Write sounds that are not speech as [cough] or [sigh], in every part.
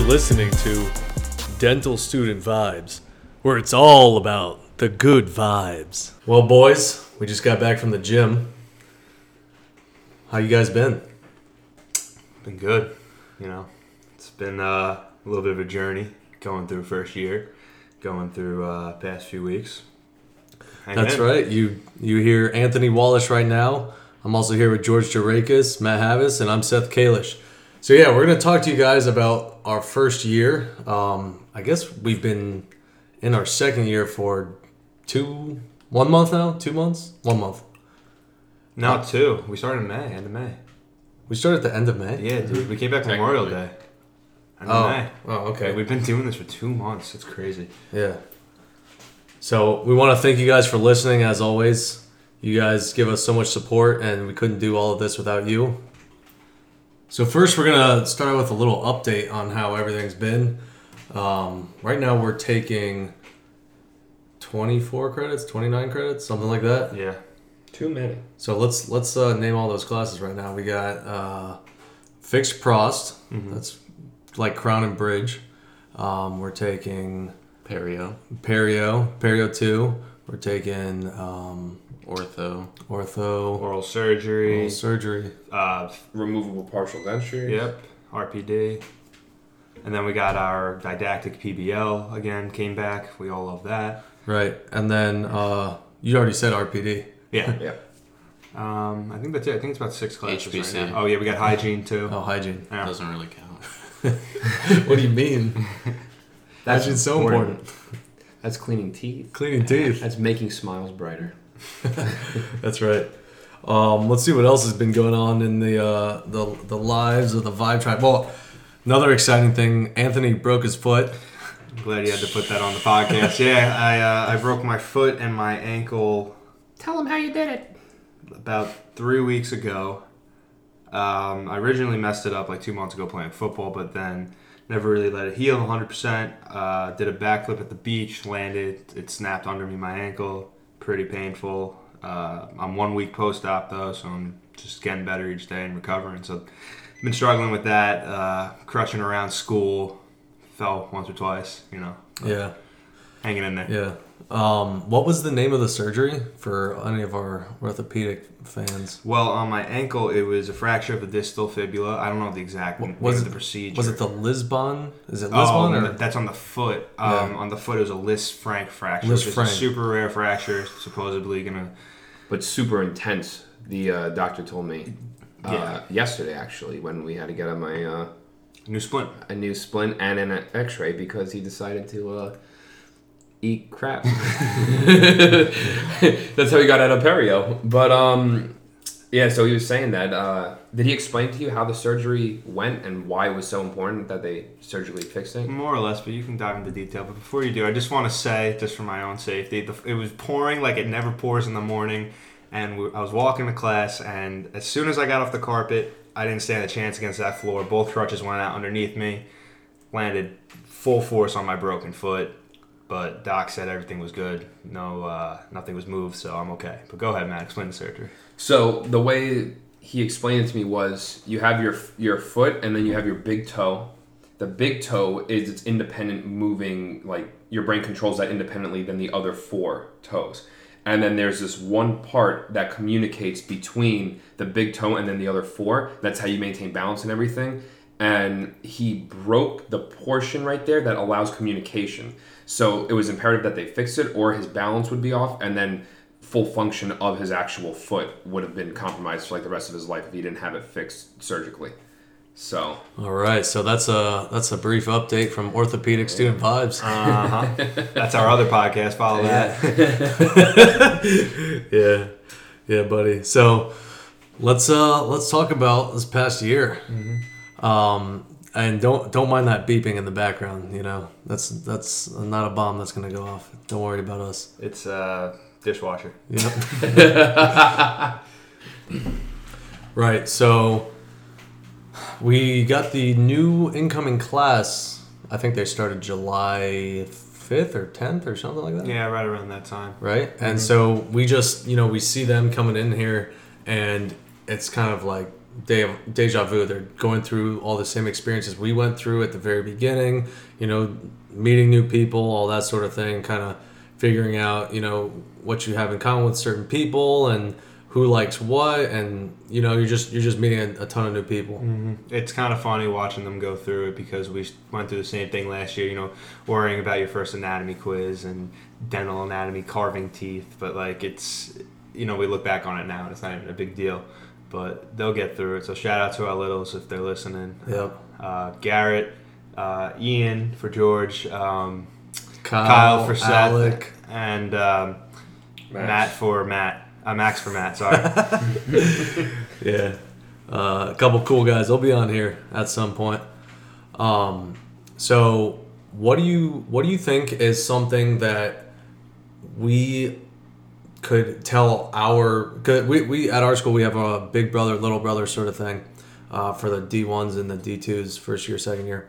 You're listening to Dental Student Vibes, where it's all about the good vibes. Well, boys, we just got back from the gym. How you guys been? Been good, you know. It's been uh, a little bit of a journey going through first year, going through uh, past few weeks. Hanging That's in. right. You you hear Anthony Wallace right now. I'm also here with George Jarakis, Matt Havis, and I'm Seth Kalish. So yeah, we're gonna talk to you guys about our first year. Um, I guess we've been in our second year for two, one month now, two months, one month. No, two. We started in May, end of May. We started at the end of May. Yeah, dude. We came back to Memorial Day. End Oh, of May. oh, okay. We've been doing this for two months. It's crazy. Yeah. So we want to thank you guys for listening. As always, you guys give us so much support, and we couldn't do all of this without you. So first, we're gonna start with a little update on how everything's been. Um, right now, we're taking twenty-four credits, twenty-nine credits, something like that. Yeah. Too many. So let's let's uh, name all those classes right now. We got uh, fixed prost. That's like crown and bridge. Um, we're taking Perio, perio, perio two. We're taking um, ortho, ortho, Oral surgery. oral surgery. Uh, removable partial denture. yep. RPD. And then we got our didactic PBL again, came back. We all love that. Right, and then uh, you already said RPD. Yeah. [laughs] yeah. Um, I think that's it. I think it's about six classes HPC. right now. Oh yeah, we got hygiene too. Oh, hygiene. Yeah. Doesn't really count. [laughs] what do you mean? [laughs] That's Hygiene's so important. That's cleaning teeth. Cleaning teeth. That's making smiles brighter. [laughs] That's right. Um, let's see what else has been going on in the uh, the the lives of the Vibe Tribe. Well, another exciting thing: Anthony broke his foot. I'm glad you had to put that on the podcast. [laughs] yeah, I uh, I broke my foot and my ankle Tell them how you did it. about three weeks ago. Um, I originally messed it up like two months ago playing football, but then never really let it heal 100%. Uh, did a backflip at the beach, landed, it snapped under me my ankle. Pretty painful. Uh, I'm one week post op though, so I'm just getting better each day and recovering. So I've been struggling with that, uh, crushing around school. Fell once or twice, you know, Yeah, hanging in there. yeah. Um, what was the name of the surgery for any of our orthopedic fans? Well, on my ankle, it was a fracture of the distal fibula. I don't know the exact name Was of it- the procedure. Was it the Lisbon? Is it Oh, Lisbon no, or that's on the foot. Um, Yeah. On the foot, it was a Lisfranc fracture, Lis Frank. super rare fracture. Supposedly gonna. But super intense. The uh, doctor told me uh, yesterday, actually, when we had to get on my uh, New splint. a new splint and an X-ray because he decided to uh, eat crap. [laughs] [laughs] That's how he got out of perio. But um, yeah. So he was saying that. Uh, did he explain to you how the surgery went and why it was so important that they surgically fixed it? More or less, but you can dive into detail. But before you do, I just want to say, just for my own safety, the, it was pouring like it never pours in the morning. And we, I was walking to class, and as soon as I got off the carpet, I didn't stand a chance against that floor. Both crutches went out underneath me, landed full force on my broken foot. But Doc said everything was good. No, uh, nothing was moved, so I'm okay. But go ahead, Matt. Explain the surgery. So the way he explained it to me was you have your your foot and then you have your big toe. The big toe is its independent moving, like your brain controls that independently than the other four toes. And then there's this one part that communicates between the big toe and then the other four. That's how you maintain balance and everything. And he broke the portion right there that allows communication. So it was imperative that they fix it or his balance would be off and then full function of his actual foot would have been compromised for like the rest of his life if he didn't have it fixed surgically. So All right, so that's a that's a brief update from orthopedic student vibes. Uh huh. [laughs] That's our other podcast. Follow that. [laughs] yeah, yeah, buddy. So let's uh let's talk about this past year. Um, and don't don't mind that beeping in the background. You know, that's that's not a bomb that's gonna go off. Don't worry about us. It's a dishwasher. Yep. [laughs] right. So we got the new incoming class. I think they started July fifth or tenth or something like that. Yeah, right around that time. right? Mm-hmm. And so we just, you know, we see them coming in here, and it's kind of like de- deja vu. They're going through all the same experiences we went through at the very beginning. You know, meeting new people, all that sort of thing. Kind of figuring out, you know, what you have in common with certain people and who likes what, and you know, you're just you're just meeting a, a ton of new people. Mm-hmm. It's kind of funny watching them go through it because we went through the same thing last year. You know, worrying about your first anatomy quiz and dental anatomy, carving teeth. But like, it's you know, we look back on it now and it's not even a big deal. But they'll get through it. So shout out to our littles if they're listening. Yep. Uh, Garrett, uh, Ian for George, um, Kyle, Kyle, for Seth, Alec. and um, Matt for Matt. Uh, Max for Matt. Sorry. [laughs] Yeah, uh, a couple cool guys. They'll be on here at some point. Um, so, what do you what do you think is something that we could tell our? Cause we we at our school we have a big brother little brother sort of thing uh, for the D ones and the D twos first year second year,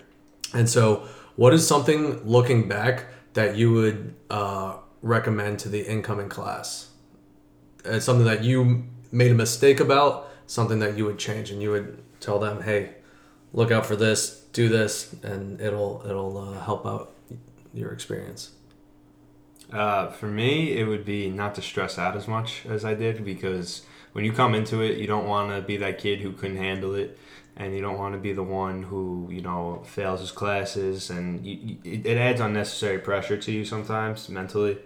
and so what is something looking back that you would uh, recommend to the incoming class? it's something that you made a mistake about, something that you would change, and you would tell them, "Hey, look out for this, do this," and it'll it'll uh, help out your experience. Uh, for me, it would be not to stress out as much as I did because when you come into it, you don't want to be that kid who couldn't handle it, and you don't want to be the one who you know fails his classes, and you, it adds unnecessary pressure to you sometimes mentally.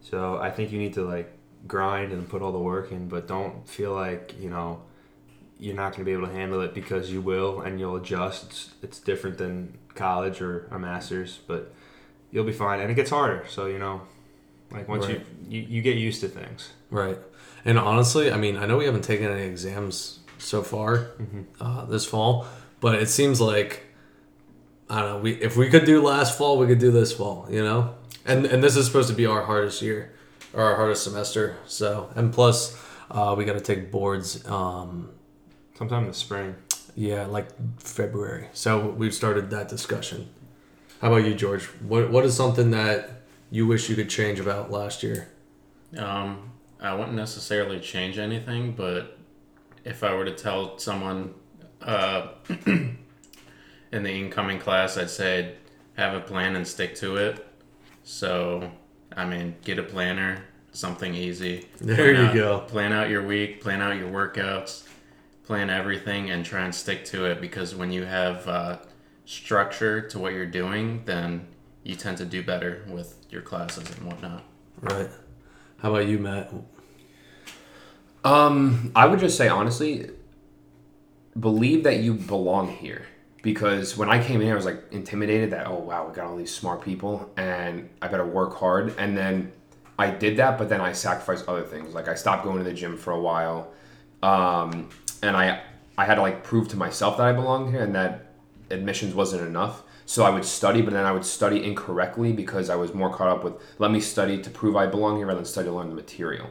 So I think you need to like grind and put all the work in, but don't feel like you know you're not going to be able to handle it because you will and you'll adjust. It's, it's different than college or a master's, but you'll be fine. And it gets harder, so you know, like once Right. you, you you get used to things. Right. And honestly, I mean, I know we haven't taken any exams so far Mm-hmm. uh, this fall, but it seems like I don't know. We if we could do last fall, we could do this fall. You know, and and this is supposed to be our hardest year or our hardest semester. So and plus, uh, we got to take boards. Um, Sometime in the spring. Yeah, like February. So we've started that discussion. How about you, George? What What is something that you wish you could change about last year? Um, I wouldn't necessarily change anything, but if I were to tell someone uh, [clears throat] in the incoming class, I'd say have a plan and stick to it. So, I mean, get a planner, something easy. There Plan you out- go. Plan out your week, plan out your workouts, plan everything, and try and stick to it because when you have uh, structure to what you're doing, then you tend to do better with your classes and whatnot. Right. How about you, Matt? Um, I would just say honestly, believe that you belong here. Because when I came in, I was like intimidated that oh wow, we got all these smart people, and I better work hard. And then I did that, but then I sacrificed other things. Like I stopped going to the gym for a while, um, and I I had to like prove to myself that I belonged here, and that admissions wasn't enough. So I would study, but then I would study incorrectly because I was more caught up with let me study to prove I belong here rather than study to learn the material.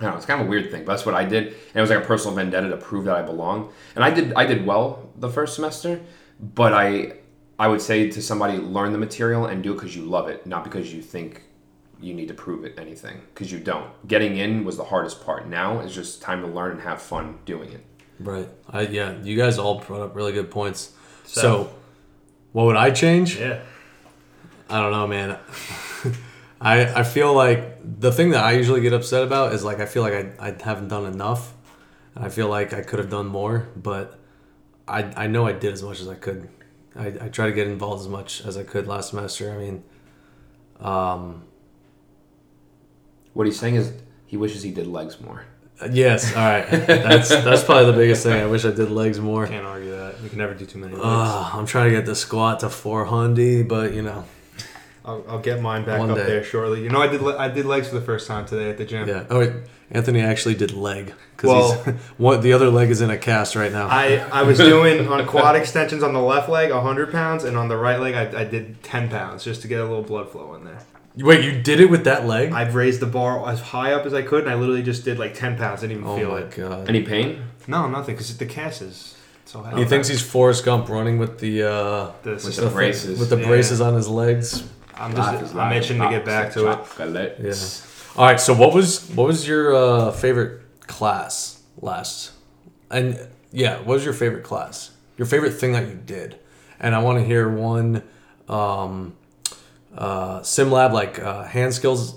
I don't know, it's kind of a weird thing, but that's what I did. And it was like a personal vendetta to prove that I belong. And I did I did well the first semester, but I I would say to somebody learn the material and do it because you love it, not because you think you need to prove it anything because you don't. Getting in was the hardest part. Now it's just time to learn and have fun doing it. Right. I yeah. You guys all brought up really good points. So, So- what would I change? Yeah. I don't know, man. [laughs] I I feel like the thing that I usually get upset about is like I feel like I, I haven't done enough, and I feel like I could have done more, but I I know I did as much as I could. I, I try to get involved as much as I could last semester. I mean, um, What he's saying is he wishes he did legs more. Yes, all right. That's that's probably the biggest thing. I wish I did legs more. Can't argue that. You can never do too many legs. Uh, I'm trying to get the squat to 400, but you know, I'll, I'll get mine back One up day. there shortly. You know, I did le- I did legs for the first time today at the gym. yeah. Oh, wait, Anthony actually did leg Well- because [laughs] one the other leg is in a cast right now. I, I was [laughs] doing on quad extensions on the left leg 100 pounds and on the right leg I, I did 10 pounds just to get a little blood flow in there. Wait, you did it with that leg? I've raised the bar as high up as I could and I literally just did like 10 pounds. Didn't even oh feel my it. god. Any pain? No, nothing because the cast is so heavy. he thinks he's Forrest Gump running with the uh, the, With the the braces. with the Yeah. braces on his legs. I'm Life just is I'm itching to get back to it. Chocolate. Yeah. All right. So what was what was your uh, favorite class last? And yeah, what was your favorite class? Your favorite thing that you did, and I want to hear one um, uh, sim lab like uh, hand skills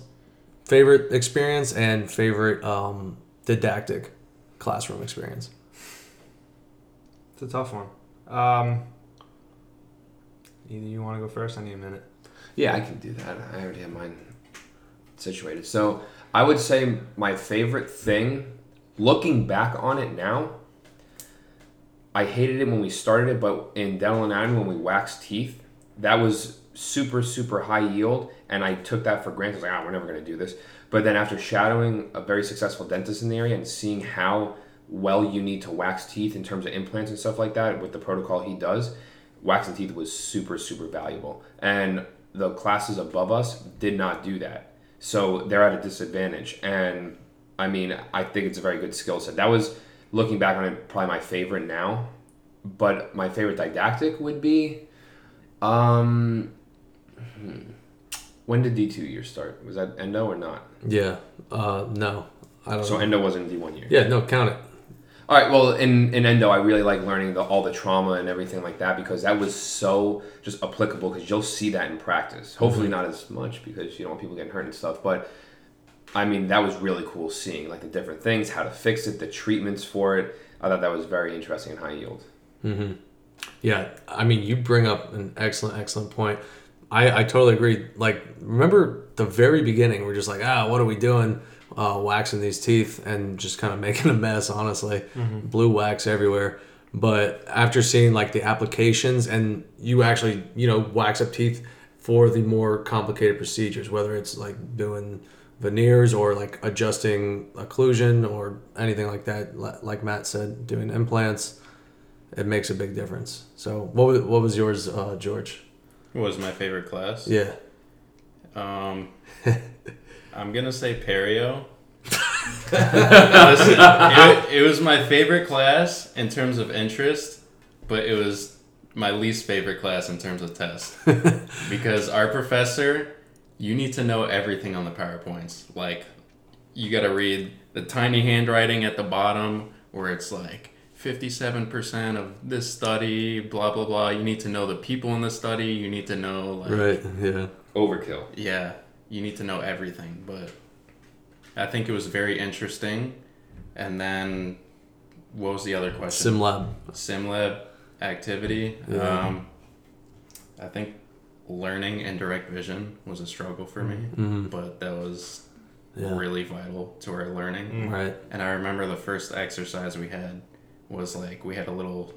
favorite experience and favorite um, didactic classroom experience. It's a tough one. Um, either you want to go first? I need a minute. Yeah, I can do that. I already have mine situated. So I would say my favorite thing, looking back on it now, I hated it when we started it, but in dental anatomy when we waxed teeth, that was super super high yield, and I took that for granted. I was like, ah, we're never gonna do this. But then after shadowing a very successful dentist in the area and seeing how well you need to wax teeth in terms of implants and stuff like that with the protocol he does, waxing teeth was super super valuable. And the classes above us did not do that, so they're at a disadvantage. And I mean, I think it's a very good skill set. That was looking back on it, probably my favorite now. But my favorite didactic would be, um, hmm. when did D two year start? Was that endo or not? Yeah. Uh, no, I don't. So know. endo wasn't D one year. Yeah. No, count it. All right. Well, in, in endo, I really like learning the, all the trauma and everything like that because that was so just applicable because you'll see that in practice. Hopefully, not as much because you don't want people getting hurt and stuff. But I mean, that was really cool seeing like the different things, how to fix it, the treatments for it. I thought that was very interesting and high yield. Mm-hmm. Yeah, I mean, you bring up an excellent, excellent point. I, I totally agree. Like, remember the very beginning, we're just like, ah, what are we doing? Uh, waxing these teeth and just kind of making a mess, honestly. Blue wax everywhere. But after seeing like the applications and you actually, you know, wax up teeth for the more complicated procedures, whether it's like doing veneers or like adjusting occlusion or anything like that, like Matt said, doing implants it makes a big difference. So, what was, what was yours, uh, George? What was my favorite class? Yeah. Um, [laughs] I'm gonna say Perio. [laughs] Listen, it, it was my favorite class in terms of interest, but it was my least favorite class in terms of test [laughs] because our professor, you need to know everything on the powerpoints. Like, you got to read the tiny handwriting at the bottom where it's like. 57% of this study, blah, blah, blah. You need to know the people in the study. You need to know, like, Right. Yeah. Overkill. yeah, you need to know everything, but I think it was very interesting. And then, what was the other question? SimLab. SimLab activity. Yeah. Um, I think learning indirect vision was a struggle for me, Mhm. but that was Yeah. really vital to our learning. Right. And I remember the first exercise we had was like we had a little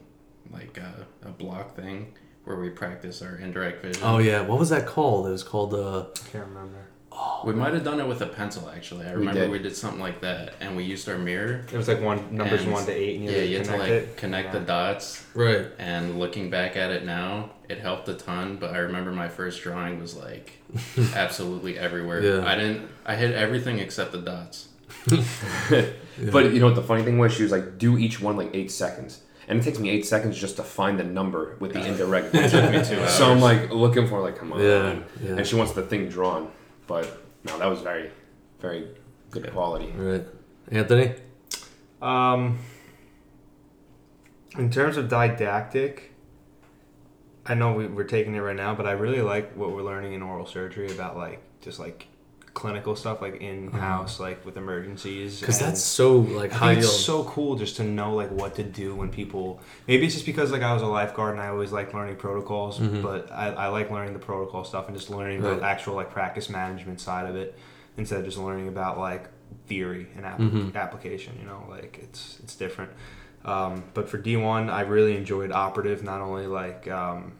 like uh, a block thing where we practice our indirect vision. Oh yeah. What was that called? It was called uh. I can't remember. Oh, We might have done it with a pencil actually. I We remember did. we did something like that, and we used our mirror. It was like one numbers one to eight, and you Yeah, had you had to like it. connect Yeah. the dots. Right. And looking back at it now, it helped a ton. But I remember my first drawing was like [laughs] absolutely everywhere. Yeah. I didn't. I hit everything except the dots. [laughs] [laughs] But you know what the funny thing was? She was like, do each one like eight seconds. And it takes me eight seconds just to find the number with the indirect [laughs] It took me two hours. So I'm like looking for like, come on. Yeah. Yeah. And she wants the thing drawn. But no, that was very, very good quality. Right. Anthony. Um, in terms of didactic, I know we, we're taking it right now, but I really like what we're learning in oral surgery about like just like clinical stuff, like in house, like with emergencies. Because that's so like high it's so cool just to know like what to do when people. Maybe it's just because like I was a lifeguard and I always like learning protocols, Mhm. but I, I like learning the protocol stuff and just learning Right. the actual like practice management side of it instead of just learning about like theory and app- Mhm. application. You know, like it's it's different. Um, but for D one, I really enjoyed operative. Not only like um,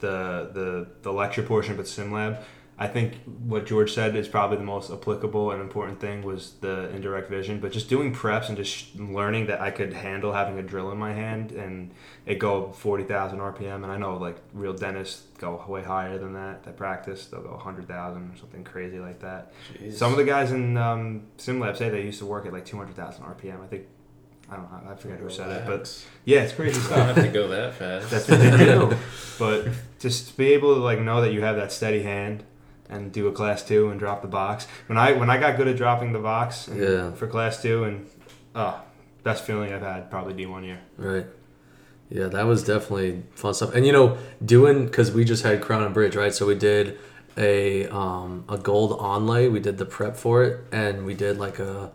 the the the lecture portion, but SimLab. I think what George said is probably the most applicable and important thing was the indirect vision. But just doing preps and just learning that I could handle having a drill in my hand and it go forty thousand RPM. And I know like real dentists go way higher than that. That practice they'll go hundred thousand or something crazy like that. Some of the guys in um, SimLab say they used to work at like two hundred thousand RPM. I think I don't know. I forget who said it, but yeah, it's crazy I don't have to go that fast. That's what they do. but just to be able to like know that you have that steady hand and do a class two and drop the box. When I when I got good at dropping the box Yeah. for class two and uh best feeling I've had probably D one year. Right. Yeah, that was definitely fun stuff. And you know, doing because we just had Crown and Bridge, right? So we did a um, a gold onlay. We did the prep for it, and we did like a,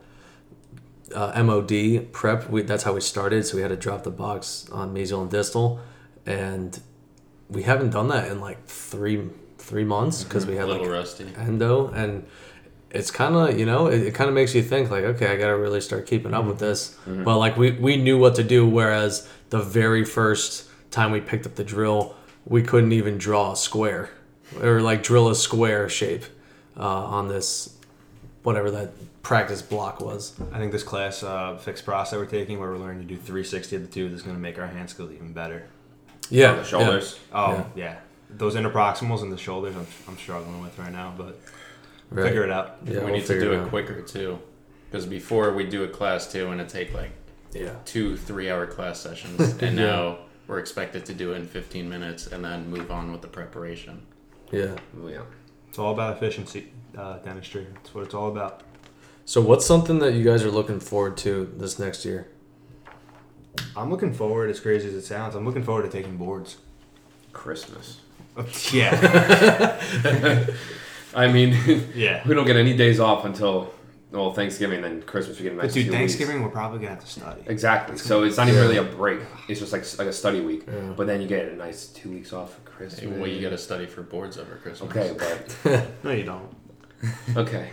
a MOD prep. We, that's how we started. So we had to drop the box on mesial and distal, and we haven't done that in like three three months because we had A little like rusty. endo and it's kind of you know it, it kind of makes you think like okay i gotta really start keeping up with this but like we, we knew what to do whereas the very first time we picked up the drill we couldn't even draw a square or like drill a square shape uh, on this whatever that practice block was I think this class uh, fixed process that we're taking, where we're learning to do 360 of the tube, is going to make our hand skills even better. yeah On the shoulders. Oh Yeah. yeah, those interproximals and the shoulders, I'm, I'm struggling with right now, but right. figure it out. yeah we we'll need to do it it out. quicker too, because before we do a class two and it take like yeah two three-hour class sessions, [laughs] and Yeah. now we're expected to do it in 15 minutes and then move on with the preparation. yeah yeah. It's all about efficiency, uh, dentistry. That's what it's all about. so what's something that you guys are looking forward to this next year I'm looking forward, as crazy as it sounds, I'm looking forward to taking boards. Christmas. [laughs] Yeah, [laughs] I mean, yeah. we don't get any days off until well Thanksgiving, and then Christmas. We get a nice But dude, two weeks. Thanksgiving we're probably gonna have to study. Exactly. So it's not even really a break. It's just like like a study week. Yeah. But then you get a nice two weeks off for Christmas. Hey, well, you got to study for boards over Christmas. Okay, but [laughs] No, you don't. okay.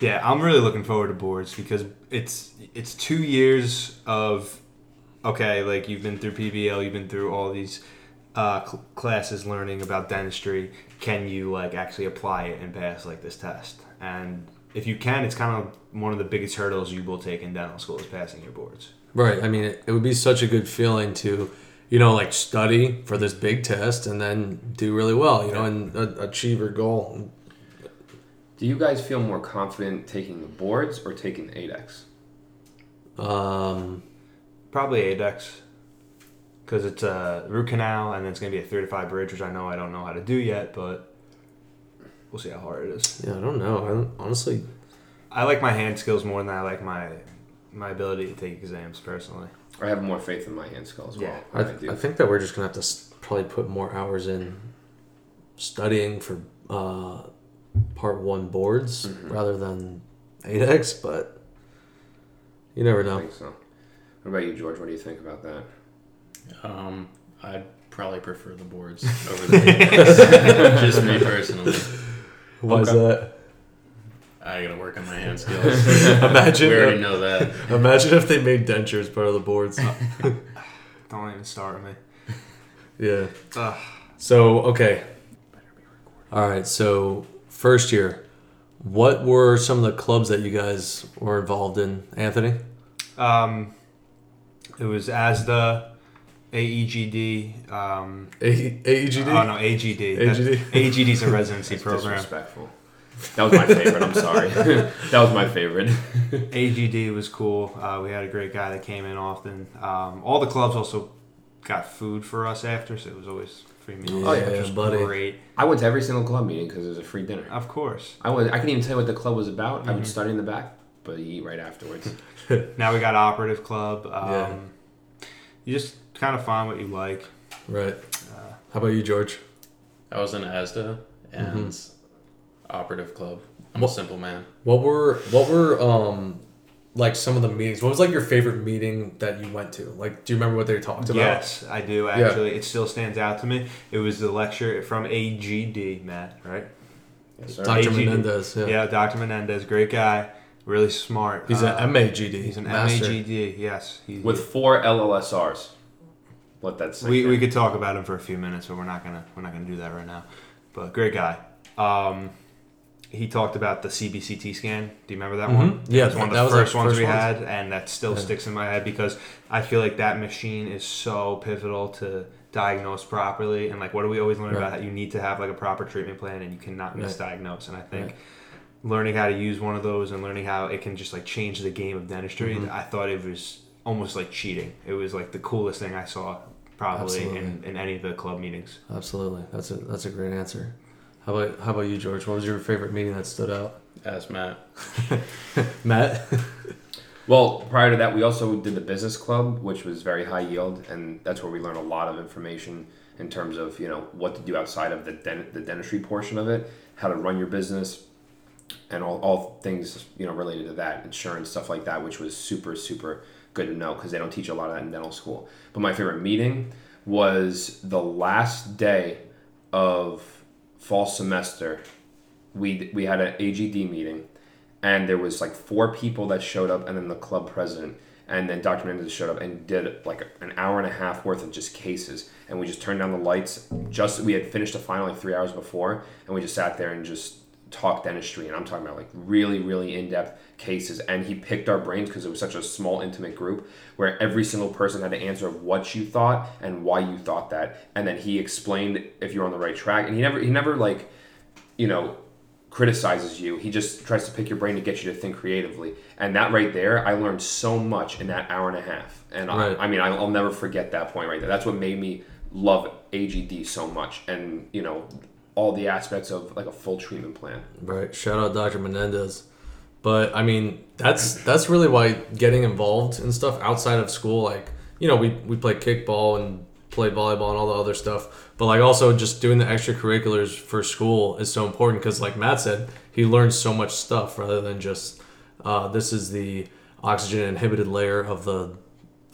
Yeah, I'm really looking forward to boards because it's it's two years of okay, like you've been through PBL, you've been through all these uh, cl- classes learning about dentistry. Can you like actually apply it and pass like this test? And if you can, it's kind of one of the biggest hurdles you will take in dental school is passing your boards. Right. I mean, it, it would be such a good feeling to, you know, like study for this big test and then do really well, you know, and uh, achieve your goal. Do you guys feel more confident taking the boards or taking the ADEX? Um, Probably ADEX because it's a root canal and then it's going to be a three to five bridge, which I know I don't know how to do yet, but we'll see how hard it is. yeah, I don't know. I don't, honestly, I like my hand skills more than I like my my ability to take exams personally. I have more faith in my hand skills. as well. Yeah, I, I do. I think that we're just gonna have to s- probably put more hours in studying for uh, part one boards Mhm. rather than ADEX, but you never I know. think so. What about you, George? What do you think about that? Um, I'd probably prefer the boards over the [laughs] Just me personally. Why is that? I gotta work on my hand [laughs] skills. Imagine, we already know that. imagine if they made dentures part of the boards. [laughs] Don't even start with me. yeah. Ugh. So okay. All right. So first year, what were some of the clubs that you guys were involved in, Anthony? Um, it was ASDA, AEGD. Um, A- AEGD. oh no, AGD. AGD? AGD is a [laughs] residency That's program. disrespectful. That was my favorite. I'm sorry. [laughs] that was my favorite. [laughs] AGD was cool. Uh, we had a great guy that came in often. Um, all the clubs also got food for us after, so it was always free meals. Oh, yeah, which was buddy. great. I went to every single club meeting because it was a free dinner. Of course. I was. I couldn't even tell you what the club was about. I would study in the back, but you eat right afterwards. Now we got operative club. Um, Yeah. You just kind of find what you like. Right. Uh, How about you, George? I was in ASDA and Operative Club. I'm What- a simple man. What were what were um like some of the meetings? What was like your favorite meeting that you went to? Like, do you remember what they talked about? Yes, I do actually. It still stands out to me. It was the lecture from AGD, Matt, right? Yes. Dr. AGD. Menendez. Yeah. Yeah, Dr. Menendez, great guy, really smart. He's Uh, an MAGD. He's an master. MAGD, yes. He, With four LLSRs. Let that sink we, in. we could talk about him for a few minutes, but we're not gonna we're not gonna do that right now. But great guy. Um, he talked about the CBCT scan. Do you remember that Mhm. one? Yeah, it was one of the that was first ones first we ones. had, and that still Yeah. sticks in my head because I feel like that machine is so pivotal to diagnose properly. And like, what do we always learn Right. about? That you need to have like a proper treatment plan, and you cannot Right. misdiagnose. And I think. Right. Learning how to use one of those and learning how it can just like change the game of dentistry, Mhm. I thought it was almost like cheating. It was like the coolest thing I saw probably in, in any of the club meetings. Absolutely. That's a that's a great answer. How about how about you, George? What was your favorite meeting that stood out? Ask Matt. [laughs] Matt. [laughs] Well, prior to that, we also did the business club, which was very high yield, and that's where we learned a lot of information in terms of you know what to do outside of the den- the dentistry portion of it, how to run your business, and all, all things you know related to that, insurance stuff like that, which was super super good to know because they don't teach a lot of that in dental school. But my favorite meeting was the last day of fall semester. We we had an AGD meeting and there was like four people that showed up and then the club president and then dr menendez showed up and did like an hour and a half worth of just cases and we just turned down the lights just we had finished a final like three hours before and we just sat there and just talked dentistry and i'm talking about like really really in-depth cases and he picked our brains because it was such a small intimate group where every single person had to answer of what you thought and why you thought that and then he explained if you're on the right track and he never he never like you know criticizes you. He just tries to pick your brain to get you to think creatively. And that right there, I learned so much in that hour and a half. And Right. I, I mean, I'll never forget that point right there. That's what made me love AGD so much. And, you know, all the aspects of like a full treatment plan. Right. Shout out Dr. Menendez. But I mean, that's that's really why getting involved in stuff outside of school, like you know, we we play kickball and play volleyball and all the other stuff. But like also just doing the extracurriculars for school is so important because, like Matt said, he learns so much stuff rather than just uh, this is the oxygen inhibited layer of the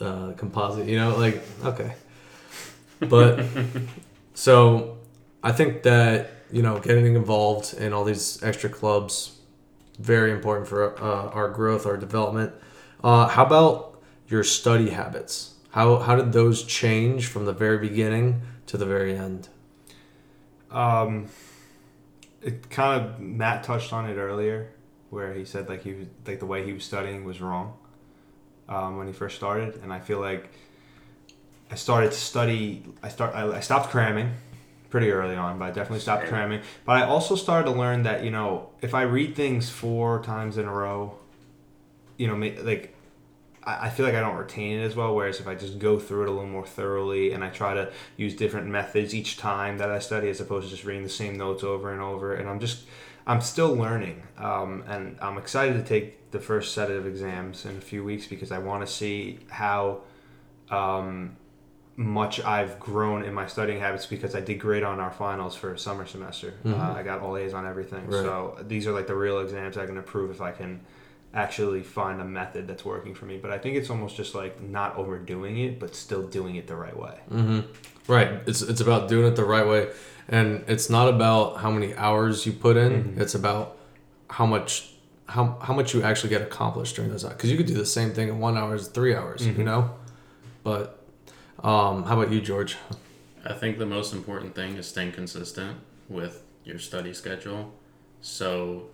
uh, composite. You know, like okay, but [laughs] so I think that you know getting involved in all these extra clubs very important for uh, our growth, our development. Uh, how about your study habits? How how did those change from the very beginning to the very end? Um, it kind of Matt touched on it earlier, where he said like he was like the way he was studying was wrong um, when he first started, and I feel like I started to study. I start. I, I stopped cramming pretty early on, but I definitely stopped Same. cramming. But I also started to learn that you know if I read things four times in a row, you know, like I feel like I don't retain it as well. Whereas if I just go through it a little more thoroughly and I try to use different methods each time that I study, as opposed to just reading the same notes over and over, and I'm just I'm still learning, um, and I'm excited to take the first set of exams in a few weeks because I want to see how um, much I've grown in my studying habits because I did great on our finals for summer semester. Uh, I got all A's on everything. Right. So these are like the real exams I can prove if I can actually find a method that's working for me. But I think it's almost just like not overdoing it, but still doing it the right way. Mm-hmm. Right. It's it's about doing it the right way, and it's not about how many hours you put in. Mhm. It's about how much how how much you actually get accomplished during those hours. Because you could do the same thing in one hour as three hours. You Mhm. know. But um, how about you, George? I think the most important thing is staying consistent with your study schedule. So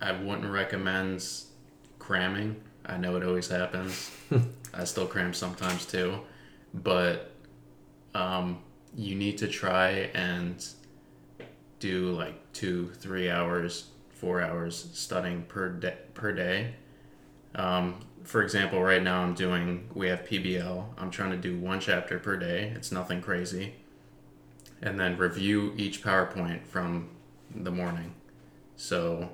I wouldn't recommend cramming. I know it always happens. [laughs] I still cram sometimes too. But um, you need to try and do like two, three hours, four hours studying per day. Per day. Um, for example, right now I'm doing, we have PBL. I'm trying to do one chapter per day. It's nothing crazy. And then review each PowerPoint from the morning. So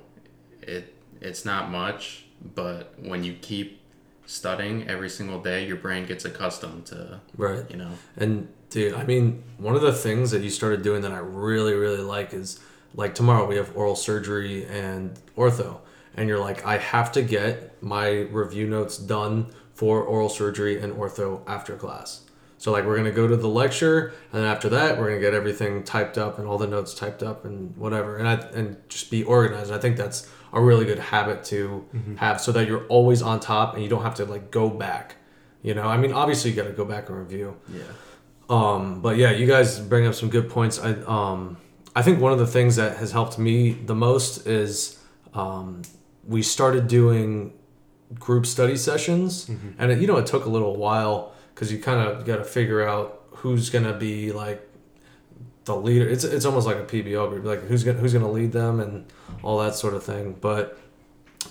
it it's not much, but when you keep studying every single day, your brain gets accustomed to, Right. you know, And dude, I mean, one of the things that you started doing that I really, really like is like tomorrow we have oral surgery and ortho, and you're like, I have to get my review notes done for oral surgery and ortho after class. So like we're gonna go to the lecture, and then after that we're gonna get everything typed up and all the notes typed up and whatever, and I and just be organized. I think that's a really good habit to have, so that you're always on top and you don't have to like go back. You know, I mean, obviously you got to go back and review. yeah. Um, but yeah, you guys bring up some good points. I um, I think one of the things that has helped me the most is um, we started doing group study sessions, and it, you know it took a little while because you kind of got to figure out who's gonna be like the leader. It's it's almost like a PBL group, like who's gonna who's gonna lead them and all that sort of thing. But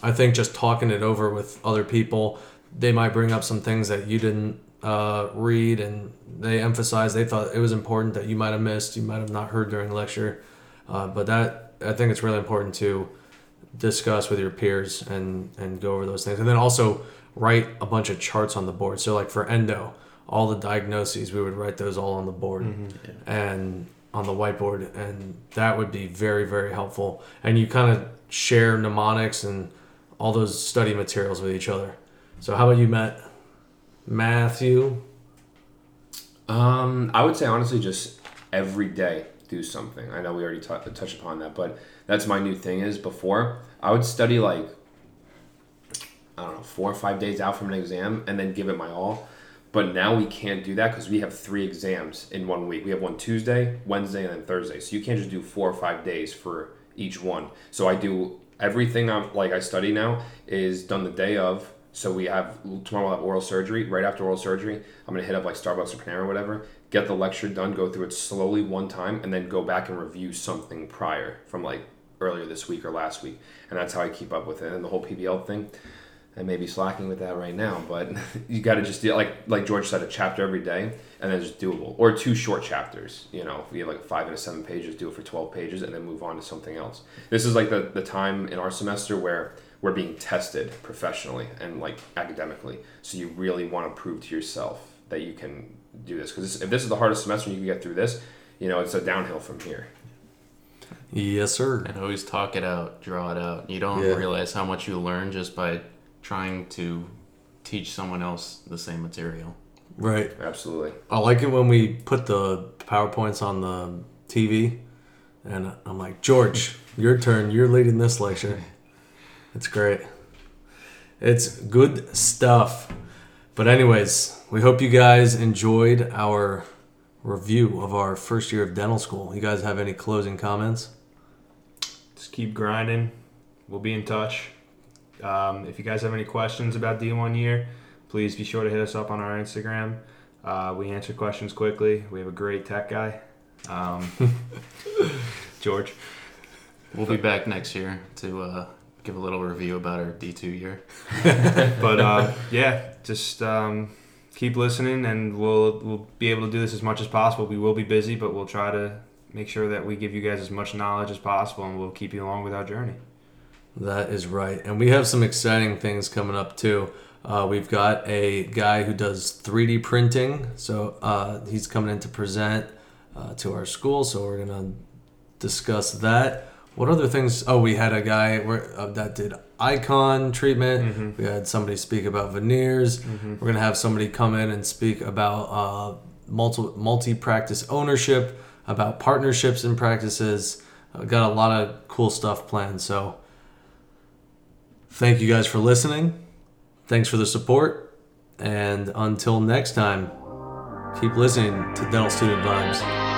I think just talking it over with other people, they might bring up some things that you didn't uh, read, and they emphasize they thought it was important that you might have missed, you might have not heard during the lecture. Uh, but that I think it's really important to discuss with your peers and and go over those things. And then also, write a bunch of charts on the board. So like for endo, all the diagnoses we would write those all on the board and on the whiteboard, and that would be very very helpful. And you kind of share mnemonics and all those study materials with each other. So how about you, Matt? Matthew. Um, I would say honestly, just every day do something. I know we already t- touched upon that, but that's my new thing. Is before I would study like I don't know four or five days out from an exam and then give it my all. But now we can't do that because we have three exams in one week. We have one Tuesday, Wednesday, and then Thursday. So you can't just do four or five days for each one. So I do everything I'm like I study now is done the day of. So we have tomorrow we'll have oral surgery. Right after oral surgery, I'm gonna hit up like Starbucks or Panera or whatever, get the lecture done, go through it slowly one time, and then go back and review something prior from like earlier this week or last week. And that's how I keep up with it. And the whole PBL thing, I may be slacking with that right now, but [laughs] you got to just do like like George said, a chapter every day, and then just doable, or two short chapters. You know, if you have like five and a seven pages, do it for twelve pages, and then move on to something else. This is like the the time in our semester where we're being tested professionally and like academically. So you really want to prove to yourself that you can do this because if this is the hardest semester you can get through this, you know, it's a downhill from here. Yes, sir. And always talk it out, draw it out. You don't Yeah. realize how much you learn just by trying to teach someone else the same material. Right. Absolutely. I like it when we put the PowerPoints on the TV, and I'm like, George, your turn. You're leading this lecture. It's great. It's good stuff. But, anyways, we hope you guys enjoyed our review of our first year of dental school. You guys have any closing comments? Just keep grinding. We'll be in touch. Um, if you guys have any questions about D1 year, please be sure to hit us up on our Instagram. Uh, we answer questions quickly. We have a great tech guy, um, [laughs] George. We'll be back next year to uh, give a little review about our D2 year. [laughs] But uh, [laughs] yeah, just um, keep listening, and we'll we'll be able to do this as much as possible. We will be busy, but we'll try to make sure that we give you guys as much knowledge as possible, and we'll keep you along with our journey. That is right. And we have some exciting things coming up too. Uh, we've got a guy who does 3D printing. So uh, he's coming in to present uh, to our school. So we're going to discuss that. What other things? Oh, we had a guy where, uh, that did icon treatment. We had somebody speak about veneers. We're going to have somebody come in and speak about uh, multi multi practice ownership, about partnerships and practices. Uh, got a lot of cool stuff planned. So Thank you guys for listening. Thanks for the support. And until next time, keep listening to Dental Student Vibes.